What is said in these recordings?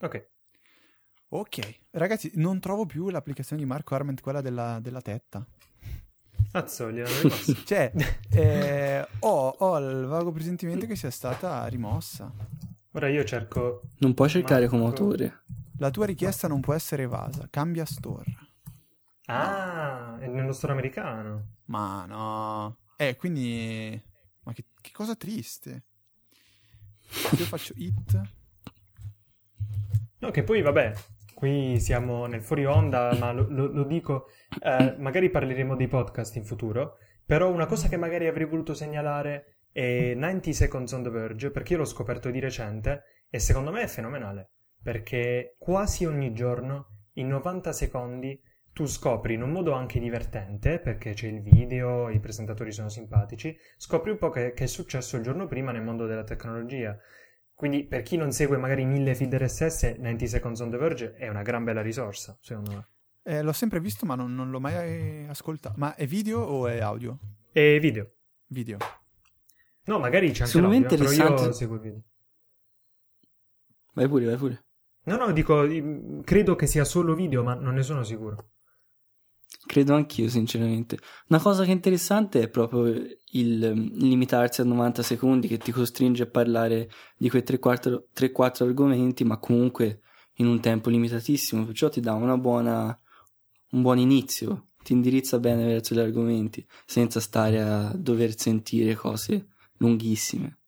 Ok. Ok, ragazzi, non trovo più l'applicazione di Marco Arment, quella della, della tetta. Cazzo, gliel'hanno rimossa. Cioè, eh, ho, ho il vago presentimento che sia stata rimossa. Ora io cerco... Non puoi cercare Marco- come autore. La tua richiesta non può essere evasa. Cambia store. Ah, è nello store americano. Ma no. Eh, quindi... Ma che, che cosa triste. Io faccio hit... No, che poi vabbè, qui siamo nel fuori onda, ma lo, lo- lo dico, eh, magari parleremo dei podcast in futuro, però una cosa che magari avrei voluto segnalare è 90 Seconds on the Verge, perché io l'ho scoperto di recente e secondo me è fenomenale, perché quasi ogni giorno, in 90 secondi, tu scopri in un modo anche divertente, perché c'è il video, i presentatori sono simpatici, scopri un po' che, che è successo il giorno prima nel mondo della tecnologia. Quindi per chi non segue magari mille feed RSS, 90 Seconds on the Verge è una gran bella risorsa, secondo me. Eh, l'ho sempre visto, ma non, non l'ho mai ascoltato. Ma è video o è audio? E video. Video. No, magari c'è anche l'audio, però io interessante- seguo il video. Vai pure, vai pure. No, no, dico, credo che sia solo video, ma non ne sono sicuro. Credo anch'io, sinceramente. Una cosa che è interessante è proprio il ehm, limitarsi a 90 secondi che ti costringe a parlare di quei 3-4 argomenti, ma comunque in un tempo limitatissimo, perciò ti dà una buona, un buon inizio, ti indirizza bene verso gli argomenti, senza stare a dover sentire cose lunghissime.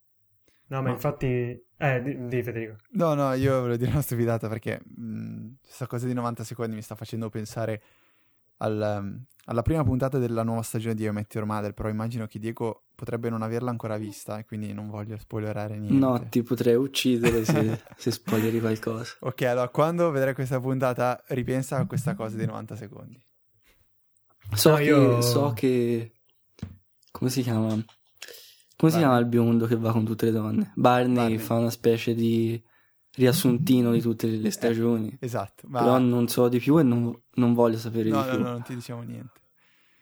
No, ma Ma- infatti... Eh, di, di Federico. No, no, io volevo dire una stupidata perché mh, questa cosa di 90 secondi mi sta facendo pensare al, um, alla prima puntata della nuova stagione di Io Met Your Mother, però immagino che Diego potrebbe non averla ancora vista e quindi non voglio spoilerare niente. No, ti potrei uccidere se, se spoileri qualcosa. Ok, allora quando vedrai questa puntata ripensa a questa cosa dei 90 secondi. So, No, che, io- so che. Come si chiama? Come si Barney. chiama il biondo che va con tutte le donne? Barney, Barney. fa una specie di riassuntino di tutte le stagioni. Esatto, ma... Però non so di più e non, non voglio sapere no, di no, più. no, non ti diciamo niente.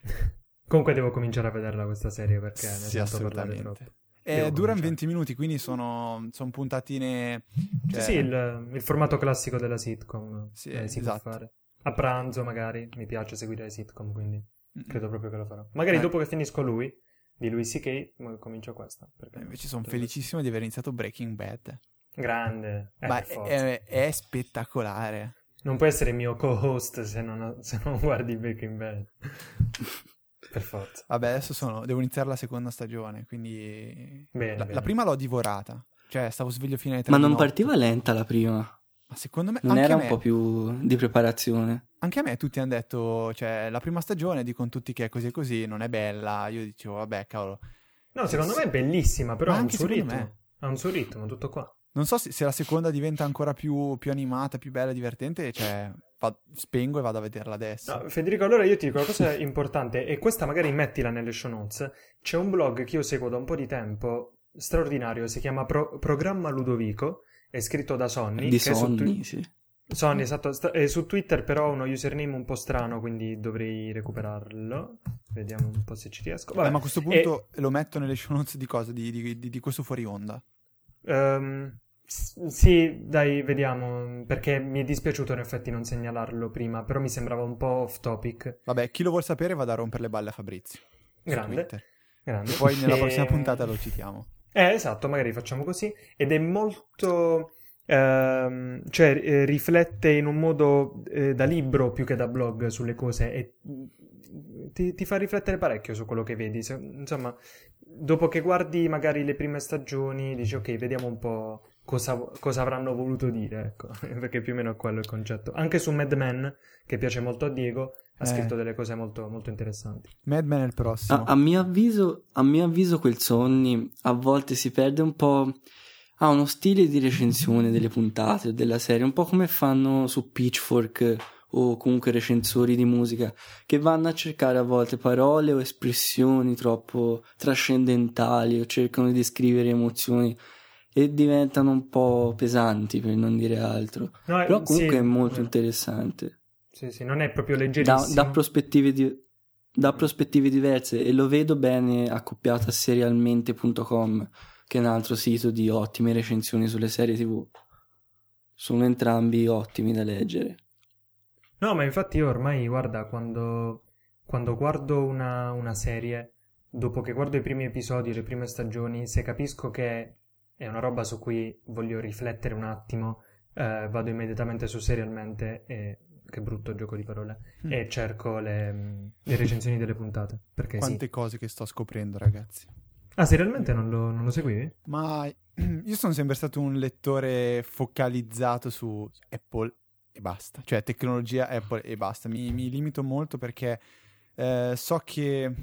Comunque devo cominciare a vederla questa serie perché ne Sì, sento parlare assolutamente. troppo. Eh, durano cominciare. 20 minuti, quindi sono, sono puntatine... cioè- Sì, sì, il, il formato classico della sitcom. Sì, eh, si esatto. può fare. A pranzo magari, mi piace seguire le sitcom, quindi credo proprio che lo farò. Magari Eh. dopo che finisco lui, di lui C.K., comincio questa. Eh, Invece sono felicissimo di aver iniziato Breaking Bad. Grande. Eh, Ma è, è spettacolare. Non puoi essere mio co-host se non, se non guardi Breaking Bad. per forza. Vabbè, adesso sono, devo iniziare la seconda stagione, quindi... Bene, La, bene. la prima l'ho divorata. Cioè, stavo sveglio fino alle 3 Ma non partiva lenta la prima. Ma secondo me... Non anche era a un me- po' più di preparazione. Anche a me tutti hanno detto, cioè, la prima stagione dicono tutti che è così e così, non è bella. Io dicevo, vabbè, cavolo. No, secondo me è bellissima, però ha un suo ritmo. me. Ha un suo ritmo, tutto qua. Non so se, se la seconda diventa ancora più, più animata, più bella, divertente, cioè, va- spengo e vado a vederla adesso. No, Federico, allora io ti dico una cosa importante, e questa magari mettila nelle show notes. C'è un blog che io seguo da un po' di tempo, straordinario, si chiama Pro- Programma Ludovico, è scritto da Sonny. di che è su sonni, Twi- sì. Sonny, esatto, sta- è su Twitter però ha uno username un po' strano, quindi dovrei recuperarlo. Vediamo un po' se ci riesco. Vabbè, Vabbè, ma a questo punto lo metto nelle show notes di cosa? Di, di- di- di questo fuori onda. Ehm, s- sì, dai, vediamo, perché mi è dispiaciuto in effetti non segnalarlo prima, però mi sembrava un po' off topic. Vabbè, chi lo vuol sapere vada a rompere le balle a Fabrizio. Grande. Grande. Poi nella E- prossima puntata lo citiamo. Eh, esatto, magari facciamo così. Ed è molto... ehm, cioè, eh, riflette in un modo eh, da libro più che da blog sulle cose e mm, ti, ti fa riflettere parecchio su quello che vedi. Se- insomma, dopo che guardi magari le prime stagioni, dici ok, vediamo un po' cosa, cosa avranno voluto dire, ecco, perché più o meno è quello il concetto. Anche su Mad Men, che piace molto a Diego, ha Eh. scritto delle cose molto, molto interessanti. Mad Men è il prossimo. A, a mio avviso, a mio avviso quel Sonny a volte si perde un po'. Ha uno stile di recensione delle puntate o della serie, un po' come fanno su Pitchfork o comunque recensori di musica, che vanno a cercare a volte parole o espressioni troppo trascendentali o cercano di descrivere emozioni e diventano un po' pesanti per non dire altro. No, eh, Però comunque sì, è molto interessante. Sì, sì, non è proprio Da, leggerissimo. da prospettive di- da prospettive diverse e lo vedo bene accoppiato a serialmente.com che è un altro sito di ottime recensioni sulle serie tv sono entrambi ottimi da leggere. No, ma infatti io ormai, guarda, quando, quando guardo una, una serie, dopo che guardo i primi episodi, le prime stagioni, se capisco che è una roba su cui voglio riflettere un attimo, eh, vado immediatamente su Serialmente e che brutto gioco di parole Mm. e cerco le, le recensioni delle puntate perché Quante sì. cose che sto scoprendo, ragazzi. Ah, serialmente non lo, non lo seguivi? Ma io sono sempre stato un lettore focalizzato su Apple e basta. Cioè, tecnologia Apple e basta. Mi, mi limito molto perché eh, so che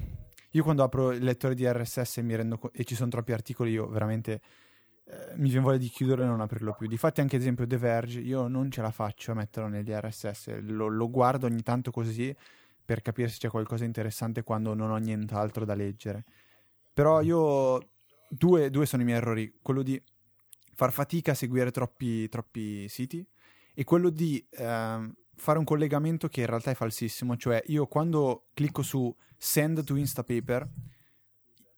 io quando apro il lettore di RSS e, mi rendo co- e ci sono troppi articoli, io veramente eh, mi viene voglia di chiuderlo e non aprirlo più. Difatti, anche ad esempio The Verge, io non ce la faccio a metterlo negli RSS. Lo, lo guardo ogni tanto così per capire se c'è qualcosa interessante quando non ho nient'altro da leggere. Però io due, due sono i miei errori. Quello di far fatica a seguire troppi, troppi siti e quello di ehm, fare un collegamento che in realtà è falsissimo. Cioè, io quando clicco su send to Instapaper,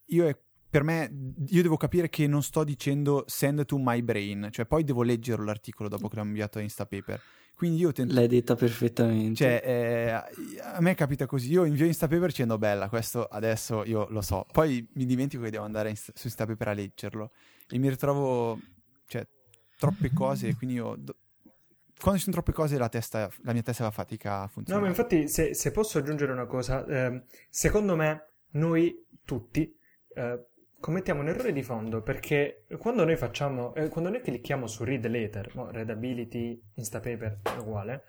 io è, per me, io devo capire che non sto dicendo send to my brain, cioè poi devo leggerlo l'articolo dopo che l'ho inviato a Instapaper. Quindi io tento L'hai detta perfettamente. cioè, eh, a me capita così, io invio Instapaper dicendo bella, questo adesso io lo so, poi mi dimentico che devo andare in- su Instapaper a leggerlo e mi ritrovo, cioè, troppe cose, quindi io, do- quando ci sono troppe cose la, testa, la mia testa fa fatica a No, funzionare. ma infatti, se, se posso aggiungere una cosa, ehm, secondo me noi tutti eh, commettiamo un errore di fondo perché quando noi facciamo, eh, quando noi clicchiamo su read later, no, readability, instapaper, uguale,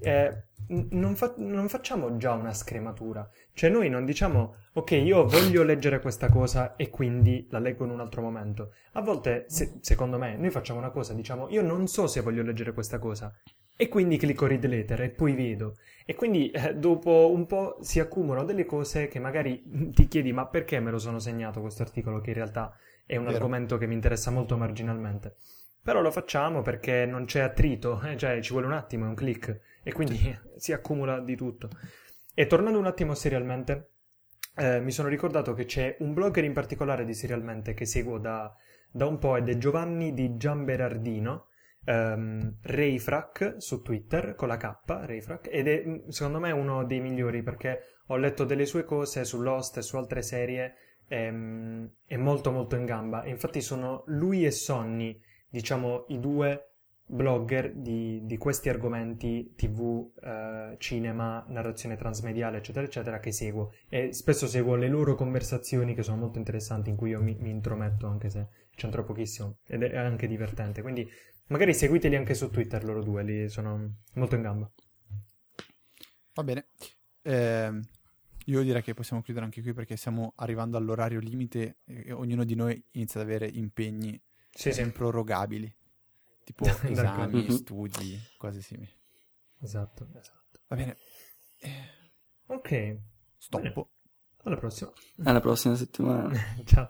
eh, non, fa- non facciamo già una scrematura. Cioè noi non diciamo, ok, io voglio leggere questa cosa e quindi la leggo in un altro momento. A volte, se- secondo me, noi facciamo una cosa, diciamo, io non so se voglio leggere questa cosa. E quindi clicco read later e poi vedo. E quindi eh, dopo un po' si accumulano delle cose che magari ti chiedi ma perché me lo sono segnato questo articolo che in realtà è un Vero. argomento che mi interessa molto marginalmente. Però lo facciamo perché non c'è attrito, eh, cioè ci vuole un attimo, è un click e quindi si accumula di tutto. E tornando un attimo serialmente, eh, mi sono ricordato che c'è un blogger in particolare di serialmente che seguo da, da un po' ed è Giovanni di Giamberardino, ehm, Rayfrac su Twitter con la K, Rayfrac, ed è mm, secondo me uno dei migliori perché ho letto delle sue cose su Lost e su altre serie, ehm, è molto molto in gamba. Infatti sono lui e Sonny, diciamo, i due blogger di, di questi argomenti TV, eh, cinema, narrazione transmediale, eccetera, eccetera, che seguo. E spesso seguo le loro conversazioni che sono molto interessanti, in cui io mi, mi intrometto, anche se c'entro pochissimo, ed è anche divertente. Quindi magari seguiteli anche su Twitter, loro due, lì sono molto in gamba. Va bene. Ehm, io direi che possiamo chiudere anche qui perché stiamo arrivando all'orario limite e ognuno di noi inizia ad avere impegni Sì, sì, improrogabili, tipo esami, Mhm. studi, cose simili. esatto, esatto. Va bene. Eh, Ok, stop. Bene. alla prossima. Alla prossima settimana. Ciao.